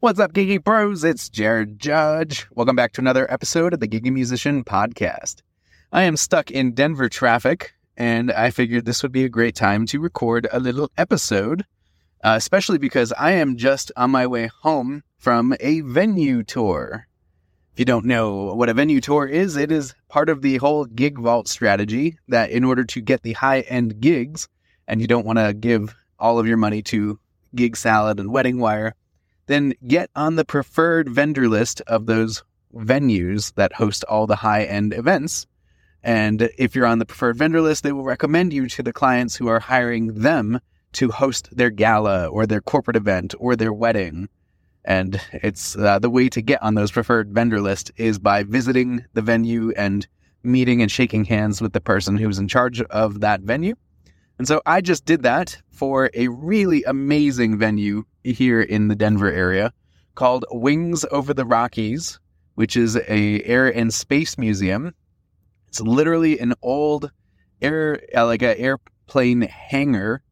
What's up, Gigging Pros? It's Jared Judge. Welcome back to another episode of the Gigging Musician Podcast. I am stuck in Denver traffic, and I figured this would be a great time to record a little episode, uh, especially because I am just on my way home from a venue tour. If you don't know what a venue tour is, it is part of the whole gig vault strategy that in order to get the high end gigs, and you don't want to give all of your money to Gig Salad and Wedding Wire, then get on the preferred vendor list of those venues that host all the high end events. And if you're on the preferred vendor list, they will recommend you to the clients who are hiring them to host their gala or their corporate event or their wedding. And it's uh, the way to get on those preferred vendor list is by visiting the venue and meeting and shaking hands with the person who's in charge of that venue. And so I just did that for a really amazing venue here in the Denver area called Wings Over the Rockies, which is a air and space museum. It's literally an old air uh, like an airplane hangar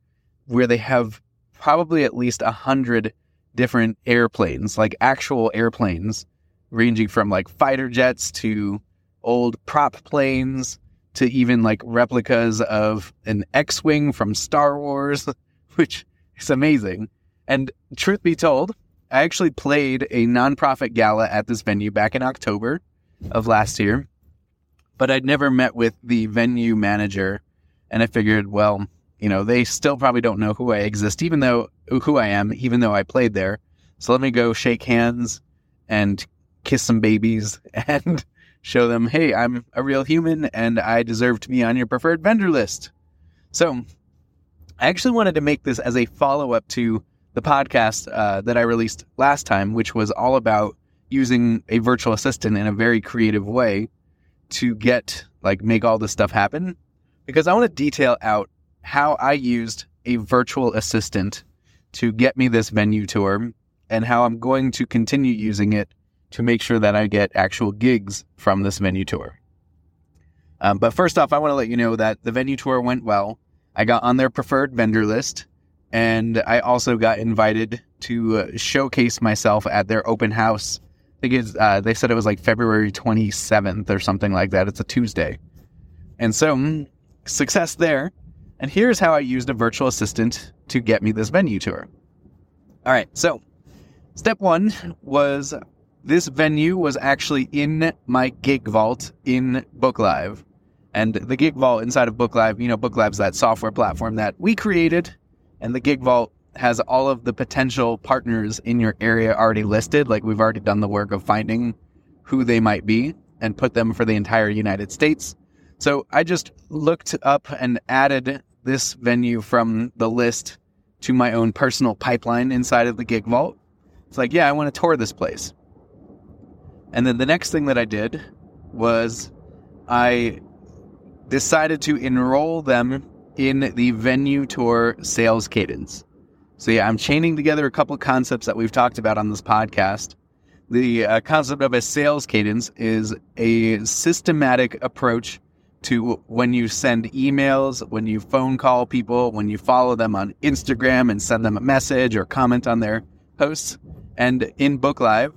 where they have probably at least a hundred different airplanes, like actual airplanes, ranging from like fighter jets to old prop planes to even like replicas of an X-wing from Star Wars, which is amazing. And truth be told, I actually played a nonprofit gala at this venue back in October of last year, but I'd never met with the venue manager. And I figured, well, you know, they still probably don't know who I exist, even though who I am, even though I played there. So let me go shake hands and kiss some babies and show them, hey, I'm a real human and I deserve to be on your preferred vendor list. So I actually wanted to make this as a follow up to the podcast uh, that I released last time, which was all about using a virtual assistant in a very creative way to get like make all this stuff happen. Because I want to detail out how I used a virtual assistant to get me this venue tour and how I'm going to continue using it to make sure that I get actual gigs from this venue tour. Um, but first off, I want to let you know that the venue tour went well. I got on their preferred vendor list. And I also got invited to uh, showcase myself at their open house. I think uh, they said it was like February 27th or something like that. It's a Tuesday. And so, mm, success there. And here's how I used a virtual assistant to get me this venue tour. All right. So, step one was this venue was actually in my gig vault in BookLive. And the gig vault inside of BookLive, you know, BookLive's that software platform that we created and the Gig Vault has all of the potential partners in your area already listed. Like we've already done the work of finding who they might be and put them for the entire United States. So I just looked up and added this venue from the list to my own personal pipeline inside of the Gig Vault. It's like, yeah, I want to tour this place. And then the next thing that I did was I decided to enroll them in the venue tour sales cadence. So, yeah, I'm chaining together a couple concepts that we've talked about on this podcast. The uh, concept of a sales cadence is a systematic approach to when you send emails, when you phone call people, when you follow them on Instagram and send them a message or comment on their posts. And in BookLive,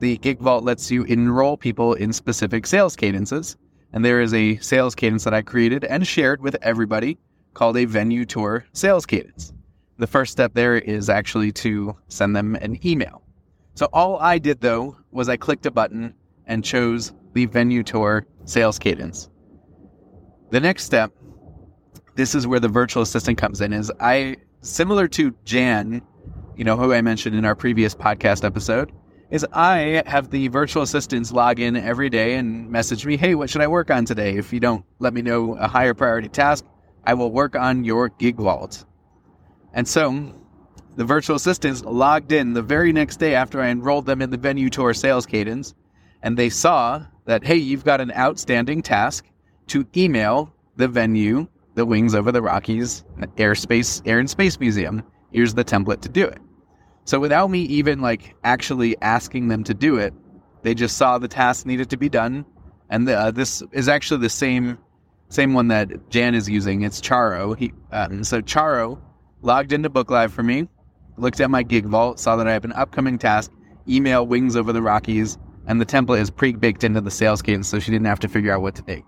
the Gig Vault lets you enroll people in specific sales cadences. And there is a sales cadence that I created and shared with everybody called a venue tour sales cadence. The first step there is actually to send them an email. So all I did though was I clicked a button and chose the venue tour sales cadence. The next step, this is where the virtual assistant comes in, is I, similar to Jan, you know, who I mentioned in our previous podcast episode, is I have the virtual assistants log in every day and message me, hey, what should I work on today? If you don't let me know a higher priority task, I will work on your gig vault. And so the virtual assistants logged in the very next day after I enrolled them in the venue tour sales cadence. and they saw that, hey, you've got an outstanding task to email the venue, the Wings Over the Rockies Airspace Air and Space Museum. Here's the template to do it. So without me even like actually asking them to do it, they just saw the task needed to be done. And the, uh, this is actually the same same one that Jan is using. It's Charo. He, um, so Charo logged into BookLive for me, looked at my gig vault, saw that I have an upcoming task, email Wings Over the Rockies, and the template is pre baked into the sales cadence, so she didn't have to figure out what to take.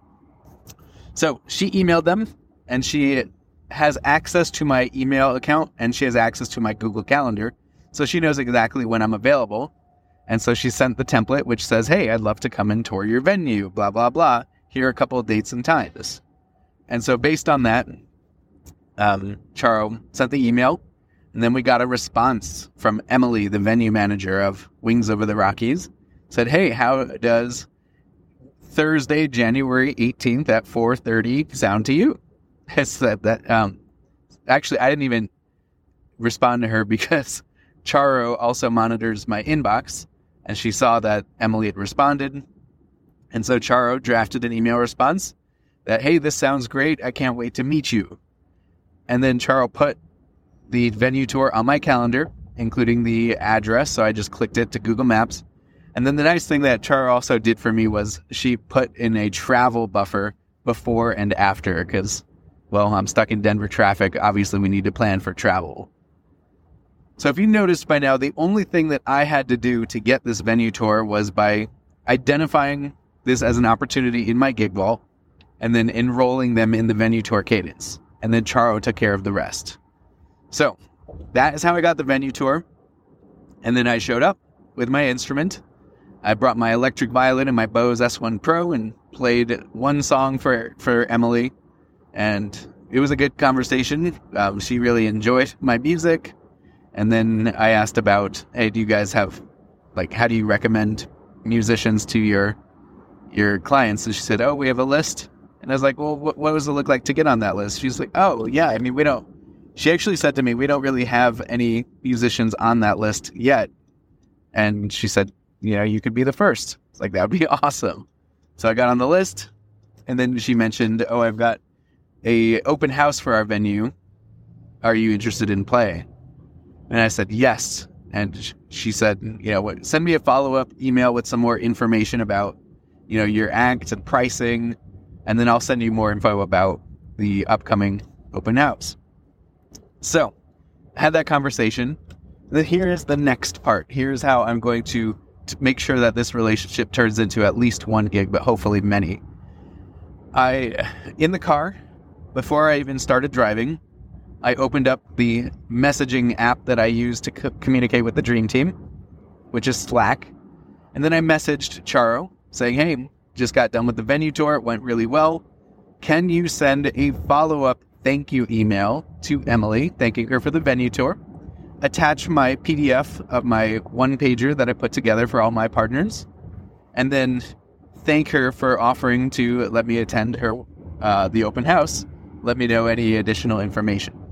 So she emailed them, and she has access to my email account, and she has access to my Google Calendar, so she knows exactly when I'm available. And so she sent the template, which says, Hey, I'd love to come and tour your venue, blah, blah, blah. Here are a couple of dates and times. And so, based on that, um, Charo sent the email, and then we got a response from Emily, the venue manager of Wings Over the Rockies, said, "Hey, how does Thursday, January 18th at 4:30 sound to you?" I said that. Um, actually, I didn't even respond to her because Charo also monitors my inbox, and she saw that Emily had responded, and so Charo drafted an email response that, "Hey, this sounds great. I can't wait to meet you." And then Charo put the venue tour on my calendar, including the address. So I just clicked it to Google Maps and then the nice thing that Charo also did for me was she put in a travel buffer before and after because, well, I'm stuck in Denver traffic. Obviously, we need to plan for travel. So if you noticed by now, the only thing that I had to do to get this venue tour was by identifying this as an opportunity in my gig vault and then enrolling them in the venue tour cadence. And then Charo took care of the rest. So that is how I got the venue tour. And then I showed up with my instrument I brought my electric violin and my Bose S1 Pro and played one song for, for Emily. And it was a good conversation. Um, she really enjoyed my music. And then I asked about, hey, do you guys have, like, how do you recommend musicians to your your clients? And she said, oh, we have a list. And I was like, well, what, what does it look like to get on that list? She's like, oh, yeah, I mean, we don't. She actually said to me, we don't really have any musicians on that list yet. And she said, you know, you could be the first. It's like, that would be awesome. So I got on the list. And then she mentioned, oh, I've got a open house for our venue. Are you interested in play? And I said, yes. And she said, you know, send me a follow up email with some more information about, you know, your act and pricing. And then I'll send you more info about the upcoming open house. So I had that conversation. Here is the next part. Here's how I'm going to to make sure that this relationship turns into at least one gig, but hopefully many. I, in the car, before I even started driving, I opened up the messaging app that I use to co- communicate with the Dream Team, which is Slack. And then I messaged Charo saying, Hey, just got done with the venue tour. It went really well. Can you send a follow up thank you email to Emily, thanking her for the venue tour? attach my PDF of my one pager that I put together for all my partners, and then thank her for offering to let me attend her uh, the open house. Let me know any additional information.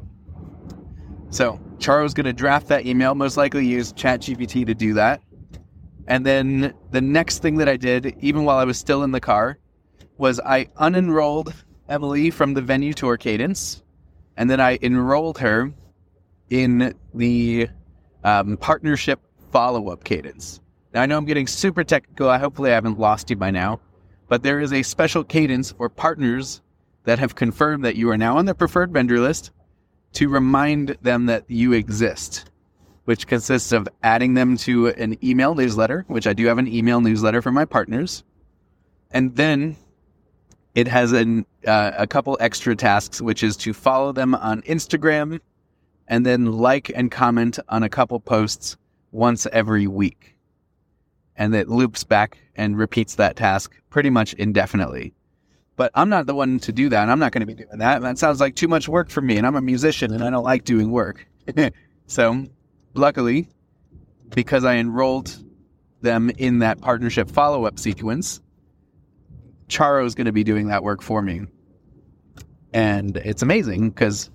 So Charo's going to draft that email. Most likely use ChatGPT to do that. And then the next thing that I did, even while I was still in the car, was I unenrolled Emily from the venue tour cadence, and then I enrolled her in the um, partnership follow up cadence. Now, I know I'm getting super technical. I hopefully I haven't lost you by now, but there is a special cadence for partners that have confirmed that you are now on the preferred vendor list to remind them that you exist, which consists of adding them to an email newsletter, which I do have an email newsletter for my partners. And then it has an, uh, a couple extra tasks, which is to follow them on Instagram and then like and comment on a couple posts once every week. And it loops back and repeats that task pretty much indefinitely. But I'm not the one to do that. And I'm not going to be doing that. That sounds like too much work for me. And I'm a musician and I don't like doing work. so, luckily, because I enrolled them in that partnership follow up sequence, Charo is going to be doing that work for me. And it's amazing because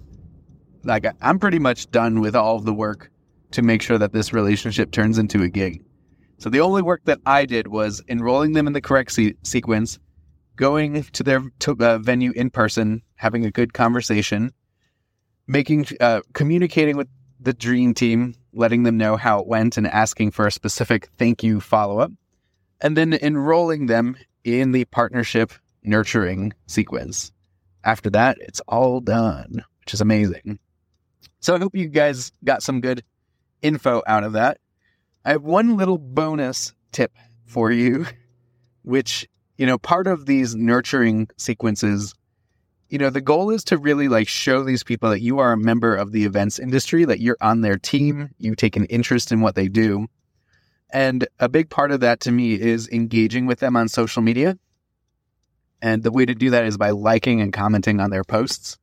like I'm pretty much done with all of the work to make sure that this relationship turns into a gig. So the only work that I did was enrolling them in the correct se- sequence, going to their to, uh, venue in person, having a good conversation, making uh, communicating with the dream team, letting them know how it went, and asking for a specific thank you follow up, and then enrolling them in the partnership nurturing sequence. After that, it's all done, which is amazing. So I hope you guys got some good info out of that. I have one little bonus tip for you, which, you know, part of these nurturing sequences, you know, the goal is to really like show these people that you are a member of the events industry, that you're on their team, you take an interest in what they do. And a big part of that to me is engaging with them on social media. And the way to do that is by liking and commenting on their posts.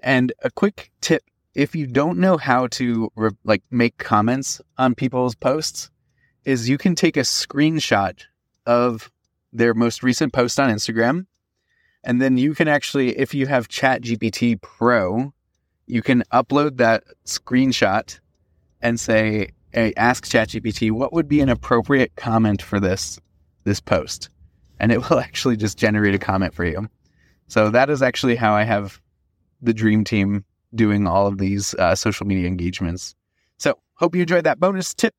And a quick tip if you don't know how to re- like make comments on people's posts is you can take a screenshot of their most recent post on Instagram and then you can actually if you have ChatGPT pro you can upload that screenshot and say hey, ask ChatGPT what would be an appropriate comment for this this post and it will actually just generate a comment for you so that is actually how i have the dream team doing all of these uh, social media engagements. So, hope you enjoyed that bonus tip.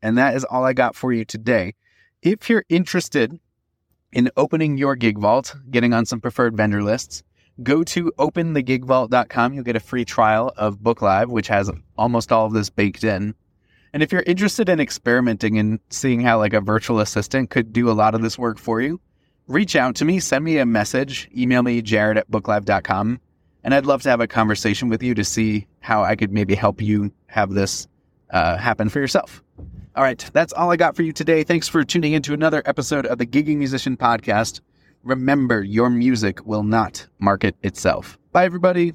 And that is all I got for you today. If you're interested in opening your gig vault, getting on some preferred vendor lists, go to openthegigvault.com. You'll get a free trial of Book Live, which has almost all of this baked in. And if you're interested in experimenting and seeing how like a virtual assistant could do a lot of this work for you, reach out to me, send me a message, email me jared at booklive.com and I'd love to have a conversation with you to see how I could maybe help you have this uh, happen for yourself. All right, that's all I got for you today. Thanks for tuning in to another episode of the Gigging Musician Podcast. Remember, your music will not market itself. Bye, everybody.